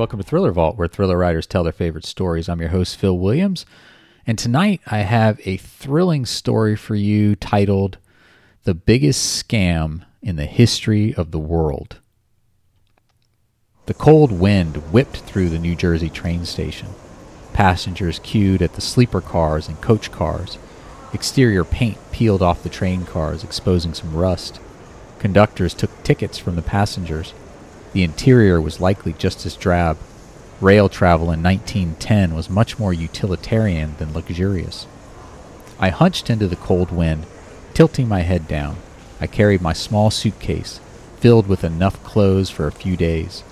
Welcome to Thriller Vault, where thriller writers tell their favorite stories. I'm your host, Phil Williams, and tonight I have a thrilling story for you titled The Biggest Scam in the History of the World. The cold wind whipped through the New Jersey train station. Passengers queued at the sleeper cars and coach cars. Exterior paint peeled off the train cars, exposing some rust. Conductors took tickets from the passengers. The interior was likely just as drab. Rail travel in 1910 was much more utilitarian than luxurious. I hunched into the cold wind, tilting my head down. I carried my small suitcase, filled with enough clothes for a few days.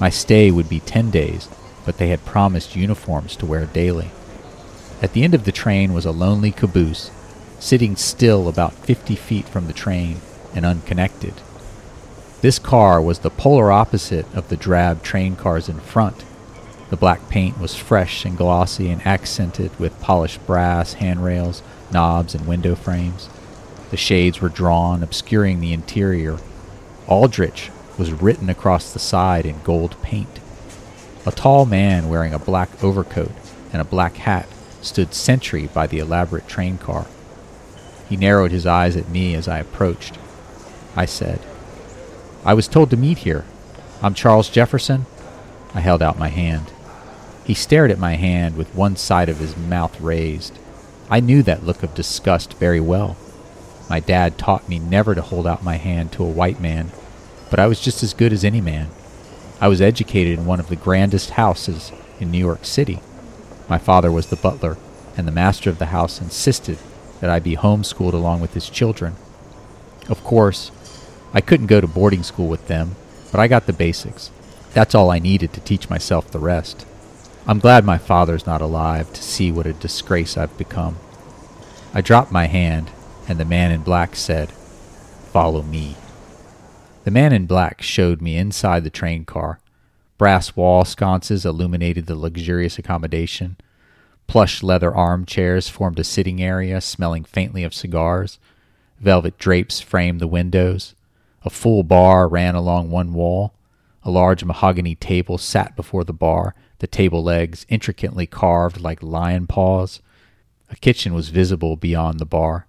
My stay would be 10 days, but they had promised uniforms to wear daily. At the end of the train was a lonely caboose, sitting still about 50 feet from the train and unconnected. This car was the polar opposite of the drab train cars in front. The black paint was fresh and glossy and accented with polished brass handrails, knobs, and window frames. The shades were drawn, obscuring the interior. Aldrich was written across the side in gold paint. A tall man wearing a black overcoat and a black hat stood sentry by the elaborate train car. He narrowed his eyes at me as I approached. I said, I was told to meet here. I'm Charles Jefferson. I held out my hand. He stared at my hand with one side of his mouth raised. I knew that look of disgust very well. My dad taught me never to hold out my hand to a white man, but I was just as good as any man. I was educated in one of the grandest houses in New York City. My father was the butler, and the master of the house insisted that I be homeschooled along with his children. Of course, I couldn't go to boarding school with them, but I got the basics. That's all I needed to teach myself the rest. I'm glad my father's not alive to see what a disgrace I've become. I dropped my hand, and the man in black said, Follow me. The man in black showed me inside the train car. Brass wall sconces illuminated the luxurious accommodation. Plush leather armchairs formed a sitting area smelling faintly of cigars. Velvet drapes framed the windows. A full bar ran along one wall. A large mahogany table sat before the bar, the table legs intricately carved like lion paws. A kitchen was visible beyond the bar.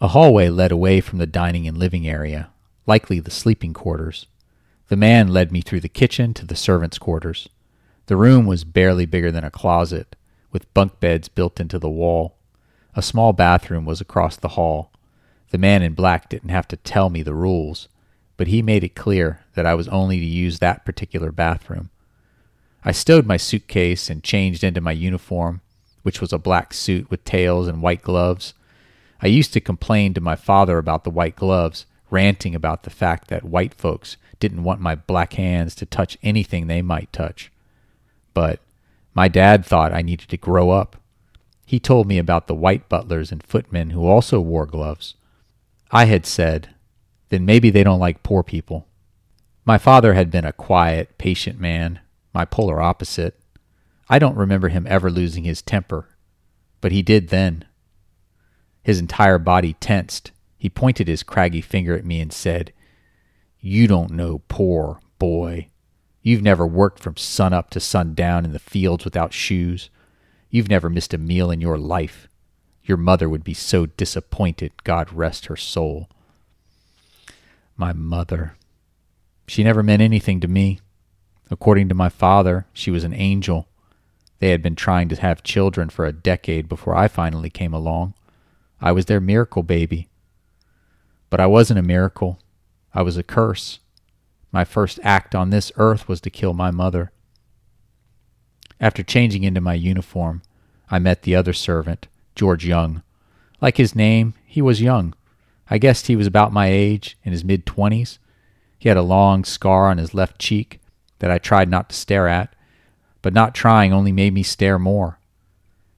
A hallway led away from the dining and living area, likely the sleeping quarters. The man led me through the kitchen to the servants' quarters. The room was barely bigger than a closet, with bunk beds built into the wall. A small bathroom was across the hall. The man in black didn't have to tell me the rules but he made it clear that I was only to use that particular bathroom. I stowed my suitcase and changed into my uniform, which was a black suit with tails and white gloves. I used to complain to my father about the white gloves, ranting about the fact that white folks didn't want my black hands to touch anything they might touch. But my dad thought I needed to grow up. He told me about the white butlers and footmen who also wore gloves. I had said, then maybe they don't like poor people. My father had been a quiet, patient man, my polar opposite. I don't remember him ever losing his temper, but he did then. His entire body tensed. He pointed his craggy finger at me and said, You don't know poor, boy. You've never worked from sun up to sundown in the fields without shoes. You've never missed a meal in your life. Your mother would be so disappointed, God rest her soul. My mother. She never meant anything to me. According to my father, she was an angel. They had been trying to have children for a decade before I finally came along. I was their miracle baby. But I wasn't a miracle. I was a curse. My first act on this earth was to kill my mother. After changing into my uniform, I met the other servant, George Young. Like his name, he was young. I guessed he was about my age, in his mid twenties. He had a long scar on his left cheek that I tried not to stare at, but not trying only made me stare more.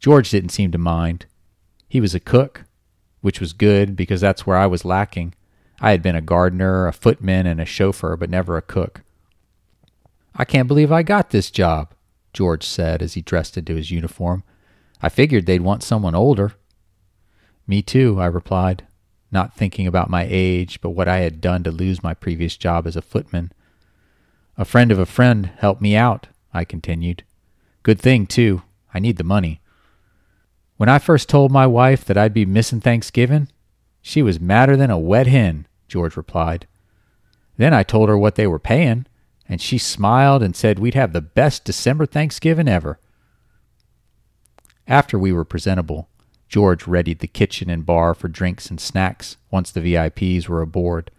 George didn't seem to mind. He was a cook, which was good because that's where I was lacking. I had been a gardener, a footman, and a chauffeur, but never a cook. I can't believe I got this job, George said as he dressed into his uniform. I figured they'd want someone older. Me too, I replied not thinking about my age, but what I had done to lose my previous job as a footman. A friend of a friend helped me out, I continued. Good thing, too. I need the money. When I first told my wife that I'd be missing Thanksgiving, she was madder than a wet hen, George replied. Then I told her what they were paying, and she smiled and said we'd have the best December Thanksgiving ever. After we were presentable, George readied the kitchen and bar for drinks and snacks once the VIPs were aboard.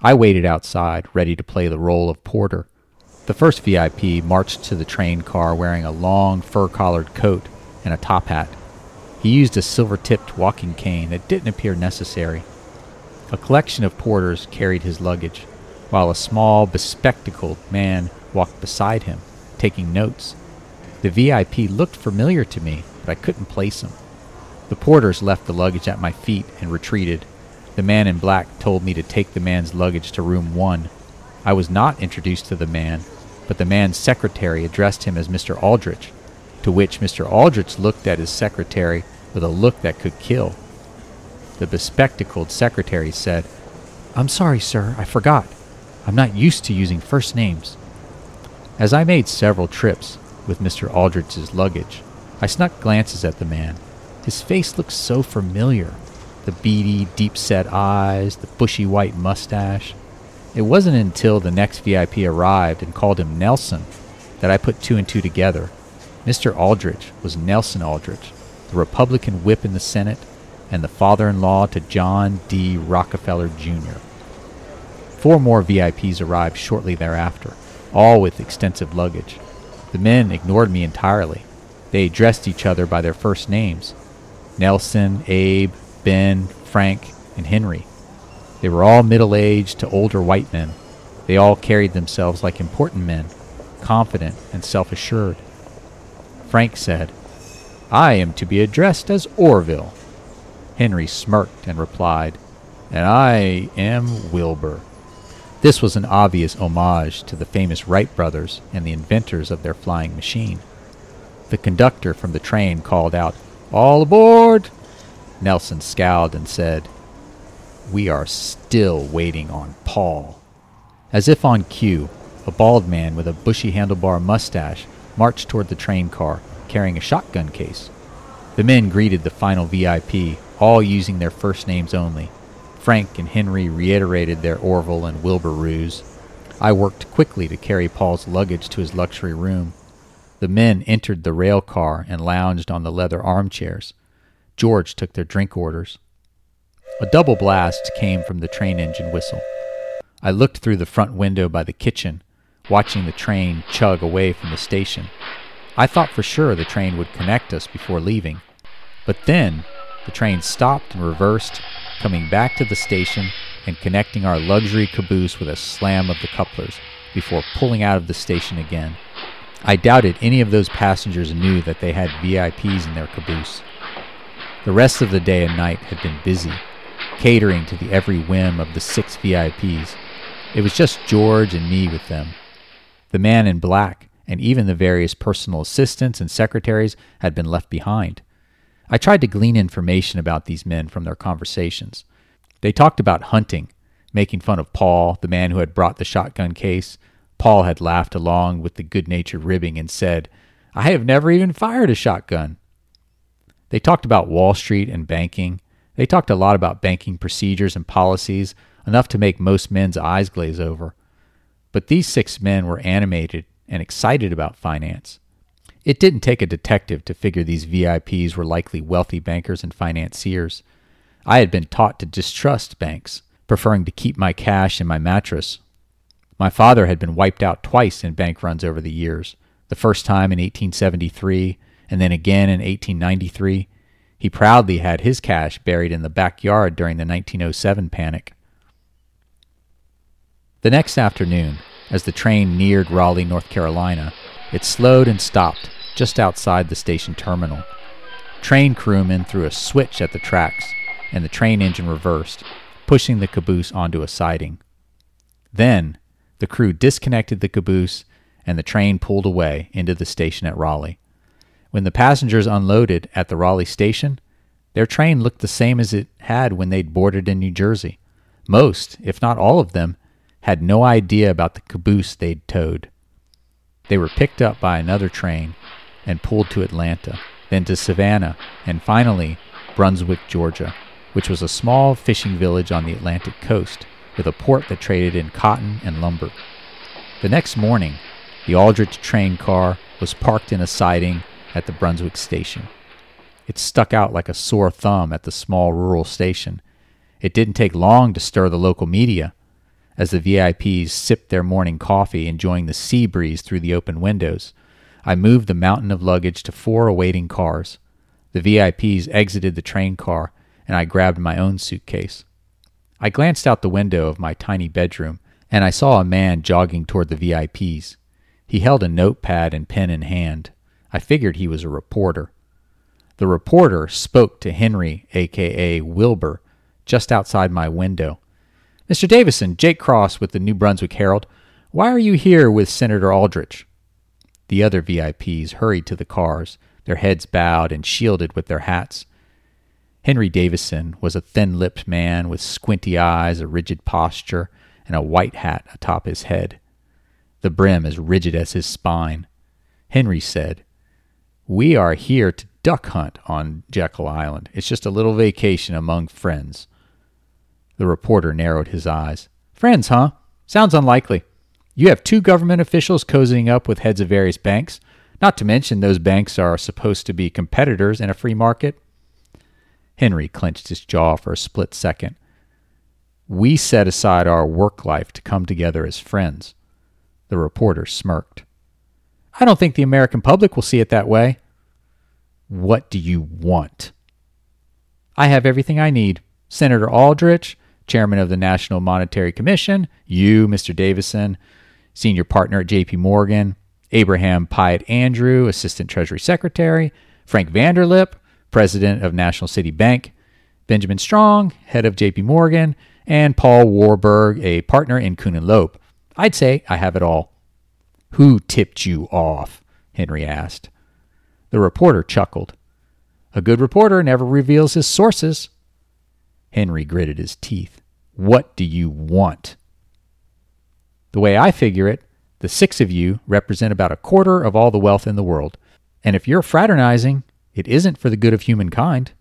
I waited outside, ready to play the role of porter. The first VIP marched to the train car wearing a long fur collared coat and a top hat. He used a silver tipped walking cane that didn't appear necessary. A collection of porters carried his luggage, while a small, bespectacled man walked beside him, taking notes. The VIP looked familiar to me, but I couldn't place him. The porters left the luggage at my feet and retreated. The man in black told me to take the man's luggage to room one. I was not introduced to the man, but the man's secretary addressed him as Mr. Aldrich, to which Mr. Aldrich looked at his secretary with a look that could kill. The bespectacled secretary said, I'm sorry, sir, I forgot. I'm not used to using first names. As I made several trips with Mr. Aldrich's luggage, I snuck glances at the man. His face looked so familiar the beady, deep set eyes, the bushy white mustache. It wasn't until the next VIP arrived and called him Nelson that I put two and two together. Mr. Aldrich was Nelson Aldrich, the Republican whip in the Senate and the father in law to John D. Rockefeller Jr. Four more VIPs arrived shortly thereafter, all with extensive luggage. The men ignored me entirely. They addressed each other by their first names Nelson, Abe, Ben, Frank, and Henry. They were all middle aged to older white men. They all carried themselves like important men, confident and self assured. Frank said, I am to be addressed as Orville. Henry smirked and replied, And I am Wilbur. This was an obvious homage to the famous Wright brothers and the inventors of their flying machine. The conductor from the train called out, All aboard! Nelson scowled and said, We are still waiting on Paul. As if on cue, a bald man with a bushy handlebar mustache marched toward the train car, carrying a shotgun case. The men greeted the final VIP, all using their first names only. Frank and Henry reiterated their Orville and Wilbur ruse. I worked quickly to carry Paul's luggage to his luxury room. The men entered the rail car and lounged on the leather armchairs. George took their drink orders. A double blast came from the train engine whistle. I looked through the front window by the kitchen, watching the train chug away from the station. I thought for sure the train would connect us before leaving. But then the train stopped and reversed, coming back to the station and connecting our luxury caboose with a slam of the couplers before pulling out of the station again. I doubted any of those passengers knew that they had VIPs in their caboose. The rest of the day and night had been busy, catering to the every whim of the six VIPs. It was just George and me with them. The man in black and even the various personal assistants and secretaries had been left behind. I tried to glean information about these men from their conversations. They talked about hunting, making fun of Paul, the man who had brought the shotgun case. Paul had laughed along with the good natured ribbing and said, I have never even fired a shotgun. They talked about Wall Street and banking. They talked a lot about banking procedures and policies, enough to make most men's eyes glaze over. But these six men were animated and excited about finance. It didn't take a detective to figure these VIPs were likely wealthy bankers and financiers. I had been taught to distrust banks, preferring to keep my cash in my mattress. My father had been wiped out twice in bank runs over the years, the first time in 1873 and then again in 1893. He proudly had his cash buried in the backyard during the 1907 panic. The next afternoon, as the train neared Raleigh, North Carolina, it slowed and stopped just outside the station terminal. Train crewmen threw a switch at the tracks, and the train engine reversed, pushing the caboose onto a siding. Then, the crew disconnected the caboose, and the train pulled away into the station at Raleigh. When the passengers unloaded at the Raleigh station, their train looked the same as it had when they'd boarded in New Jersey. Most, if not all of them, had no idea about the caboose they'd towed. They were picked up by another train and pulled to Atlanta, then to Savannah, and finally Brunswick, Georgia, which was a small fishing village on the Atlantic coast with a port that traded in cotton and lumber. The next morning, the Aldrich train car was parked in a siding at the Brunswick station. It stuck out like a sore thumb at the small rural station. It didn't take long to stir the local media. As the VIPs sipped their morning coffee, enjoying the sea breeze through the open windows, I moved the mountain of luggage to four awaiting cars. The VIPs exited the train car, and I grabbed my own suitcase. I glanced out the window of my tiny bedroom, and I saw a man jogging toward the VIPs. He held a notepad and pen in hand. I figured he was a reporter. The reporter spoke to Henry, aka Wilbur, just outside my window. Mr. Davison, Jake Cross with the New Brunswick Herald. Why are you here with Senator Aldrich? The other VIPs hurried to the cars, their heads bowed and shielded with their hats. Henry Davison was a thin lipped man with squinty eyes, a rigid posture, and a white hat atop his head, the brim as rigid as his spine. Henry said, We are here to duck hunt on Jekyll Island. It's just a little vacation among friends. The reporter narrowed his eyes. Friends, huh? Sounds unlikely. You have two government officials cozying up with heads of various banks, not to mention those banks are supposed to be competitors in a free market. Henry clenched his jaw for a split second. We set aside our work life to come together as friends. The reporter smirked. I don't think the American public will see it that way. What do you want? I have everything I need. Senator Aldrich, chairman of the National Monetary Commission, you, Mr. Davison, senior partner at JP Morgan, Abraham Piatt Andrew, assistant treasury secretary, Frank Vanderlip, president of National City Bank, Benjamin Strong, head of JP Morgan, and Paul Warburg, a partner in Kuhn and Loeb. I'd say I have it all. Who tipped you off? Henry asked. The reporter chuckled. A good reporter never reveals his sources. Henry gritted his teeth. What do you want? The way I figure it, the six of you represent about a quarter of all the wealth in the world. And if you're fraternizing, it isn't for the good of humankind.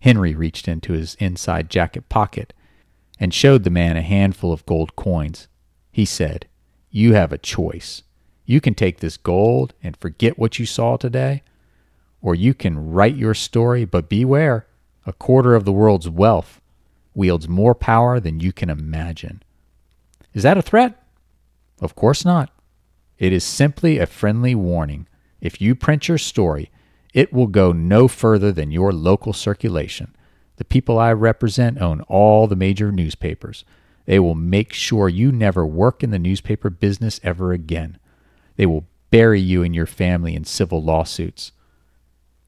Henry reached into his inside jacket pocket and showed the man a handful of gold coins. He said, You have a choice. You can take this gold and forget what you saw today, or you can write your story, but beware a quarter of the world's wealth wields more power than you can imagine. Is that a threat? Of course not. It is simply a friendly warning. If you print your story, it will go no further than your local circulation. The people I represent own all the major newspapers. They will make sure you never work in the newspaper business ever again. They will bury you and your family in civil lawsuits.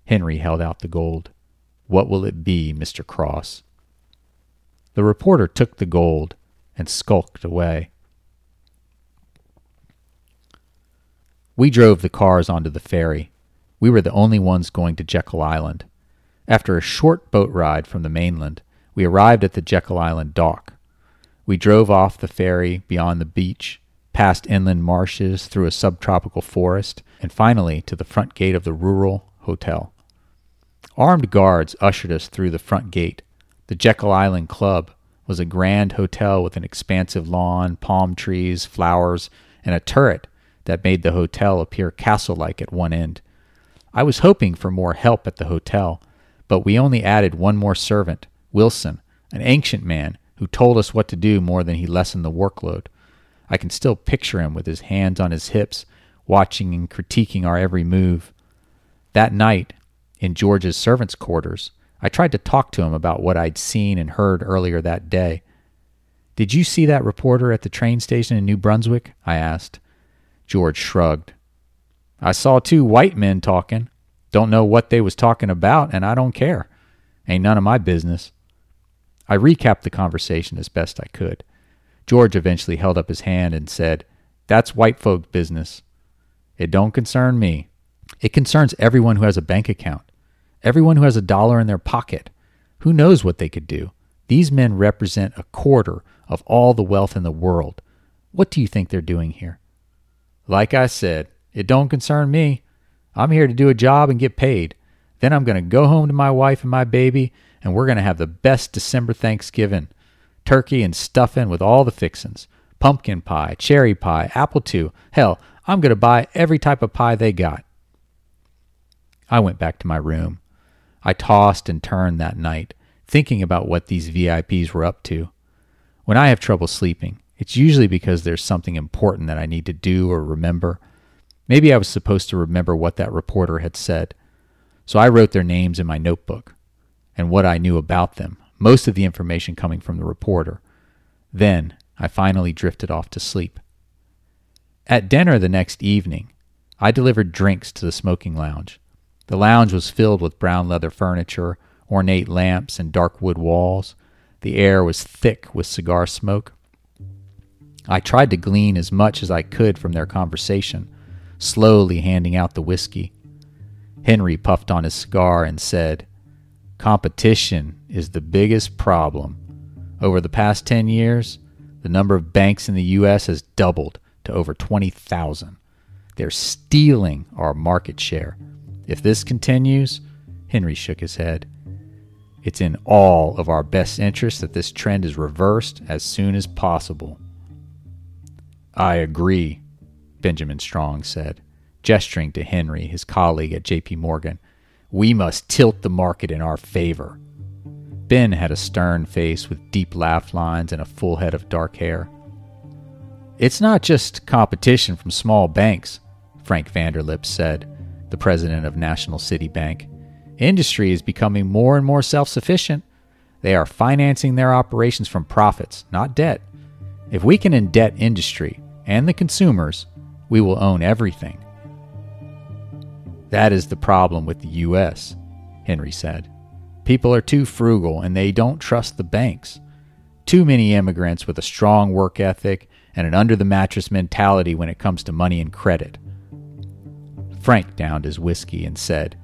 Henry held out the gold. What will it be, Mr. Cross? The reporter took the gold and skulked away. We drove the cars onto the ferry. We were the only ones going to Jekyll Island. After a short boat ride from the mainland, we arrived at the Jekyll Island dock. We drove off the ferry beyond the beach, past inland marshes, through a subtropical forest, and finally to the front gate of the rural hotel. Armed guards ushered us through the front gate. The Jekyll Island Club was a grand hotel with an expansive lawn, palm trees, flowers, and a turret that made the hotel appear castle like at one end. I was hoping for more help at the hotel, but we only added one more servant, Wilson, an ancient man who told us what to do more than he lessened the workload. I can still picture him with his hands on his hips, watching and critiquing our every move. That night, in George's servants' quarters, I tried to talk to him about what I'd seen and heard earlier that day. Did you see that reporter at the train station in New Brunswick? I asked. George shrugged. I saw two white men talking. Don't know what they was talking about, and I don't care. Ain't none of my business. I recapped the conversation as best I could. George eventually held up his hand and said, That's white folk business. It don't concern me. It concerns everyone who has a bank account. Everyone who has a dollar in their pocket. Who knows what they could do? These men represent a quarter of all the wealth in the world. What do you think they're doing here? Like I said, it don't concern me. I'm here to do a job and get paid. Then I'm going to go home to my wife and my baby, and we're going to have the best December Thanksgiving. Turkey and stuffing with all the fixins. Pumpkin pie, cherry pie, apple too. Hell, I'm going to buy every type of pie they got. I went back to my room. I tossed and turned that night, thinking about what these VIPs were up to. When I have trouble sleeping, it's usually because there's something important that I need to do or remember. Maybe I was supposed to remember what that reporter had said. So I wrote their names in my notebook and what I knew about them, most of the information coming from the reporter. Then I finally drifted off to sleep. At dinner the next evening, I delivered drinks to the smoking lounge. The lounge was filled with brown leather furniture, ornate lamps, and dark wood walls. The air was thick with cigar smoke. I tried to glean as much as I could from their conversation, slowly handing out the whiskey. Henry puffed on his cigar and said, Competition is the biggest problem. Over the past 10 years, the number of banks in the U.S. has doubled to over 20,000. They're stealing our market share. If this continues, Henry shook his head. It's in all of our best interest that this trend is reversed as soon as possible. I agree, Benjamin Strong said, gesturing to Henry, his colleague at JP Morgan. We must tilt the market in our favor. Ben had a stern face with deep laugh lines and a full head of dark hair. It's not just competition from small banks, Frank Vanderlip said, the president of National City Bank. Industry is becoming more and more self sufficient. They are financing their operations from profits, not debt. If we can indebt industry and the consumers, we will own everything. That is the problem with the U.S., Henry said. People are too frugal and they don't trust the banks. Too many immigrants with a strong work ethic and an under the mattress mentality when it comes to money and credit. Frank downed his whiskey and said,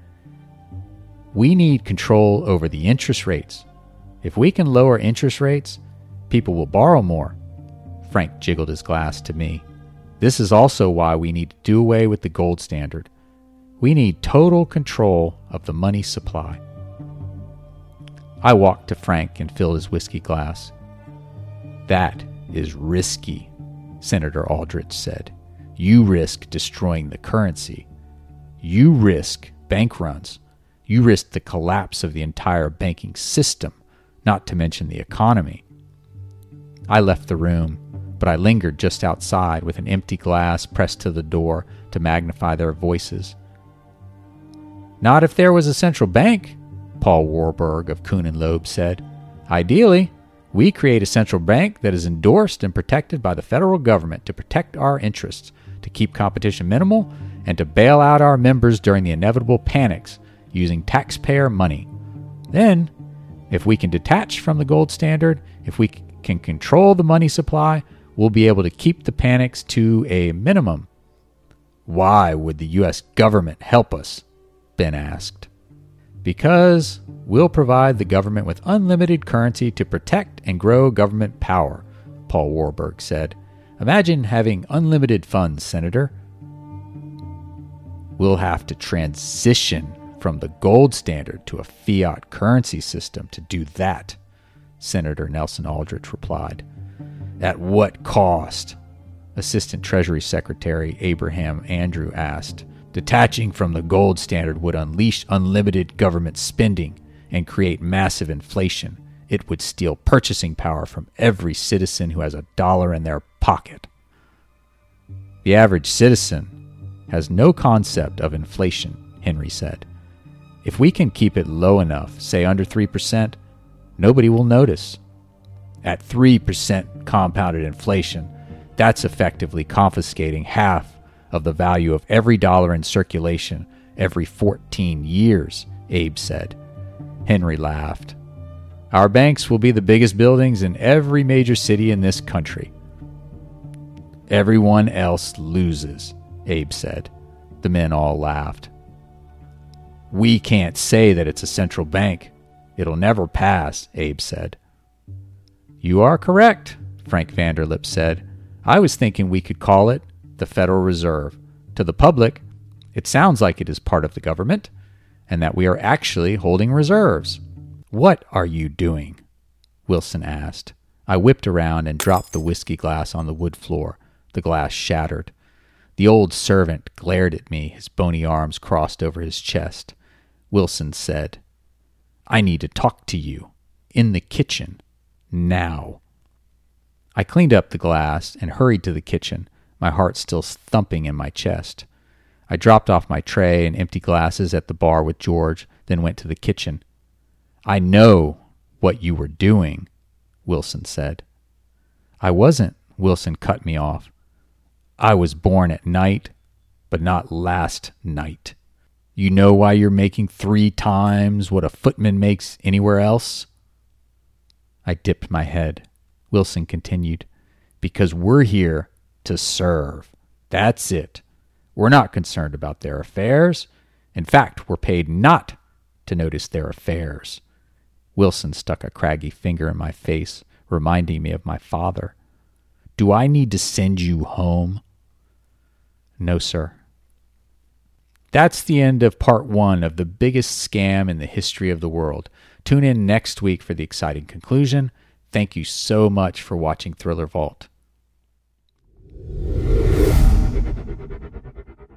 we need control over the interest rates. If we can lower interest rates, people will borrow more. Frank jiggled his glass to me. This is also why we need to do away with the gold standard. We need total control of the money supply. I walked to Frank and filled his whiskey glass. That is risky, Senator Aldrich said. You risk destroying the currency. You risk bank runs. You risk the collapse of the entire banking system, not to mention the economy. I left the room, but I lingered just outside with an empty glass pressed to the door to magnify their voices. Not if there was a central bank, Paul Warburg of Kuhn and Loeb said. Ideally, we create a central bank that is endorsed and protected by the federal government to protect our interests, to keep competition minimal, and to bail out our members during the inevitable panics using taxpayer money. Then, if we can detach from the gold standard, if we can control the money supply, we'll be able to keep the panics to a minimum. Why would the U.S. government help us? Ben asked. Because we'll provide the government with unlimited currency to protect and grow government power, Paul Warburg said. Imagine having unlimited funds, Senator. We'll have to transition from the gold standard to a fiat currency system to do that, Senator Nelson Aldrich replied. At what cost? Assistant Treasury Secretary Abraham Andrew asked. Detaching from the gold standard would unleash unlimited government spending and create massive inflation. It would steal purchasing power from every citizen who has a dollar in their pocket. The average citizen has no concept of inflation, Henry said. If we can keep it low enough, say under 3%, nobody will notice. At 3% compounded inflation, that's effectively confiscating half of the value of every dollar in circulation every 14 years, Abe said. Henry laughed. Our banks will be the biggest buildings in every major city in this country. Everyone else loses, Abe said. The men all laughed. We can't say that it's a central bank. It'll never pass, Abe said. You are correct, Frank Vanderlip said. I was thinking we could call it the Federal Reserve. To the public, it sounds like it is part of the government and that we are actually holding reserves. What are you doing? Wilson asked. I whipped around and dropped the whiskey glass on the wood floor. The glass shattered. The old servant glared at me, his bony arms crossed over his chest. Wilson said, I need to talk to you. In the kitchen. Now. I cleaned up the glass and hurried to the kitchen, my heart still thumping in my chest. I dropped off my tray and empty glasses at the bar with George, then went to the kitchen. I know what you were doing, Wilson said. I wasn't, Wilson cut me off. I was born at night, but not last night. You know why you're making three times what a footman makes anywhere else? I dipped my head. Wilson continued, Because we're here to serve. That's it. We're not concerned about their affairs. In fact, we're paid not to notice their affairs. Wilson stuck a craggy finger in my face, reminding me of my father. Do I need to send you home? No, sir. That's the end of part one of the biggest scam in the history of the world. Tune in next week for the exciting conclusion. Thank you so much for watching Thriller Vault.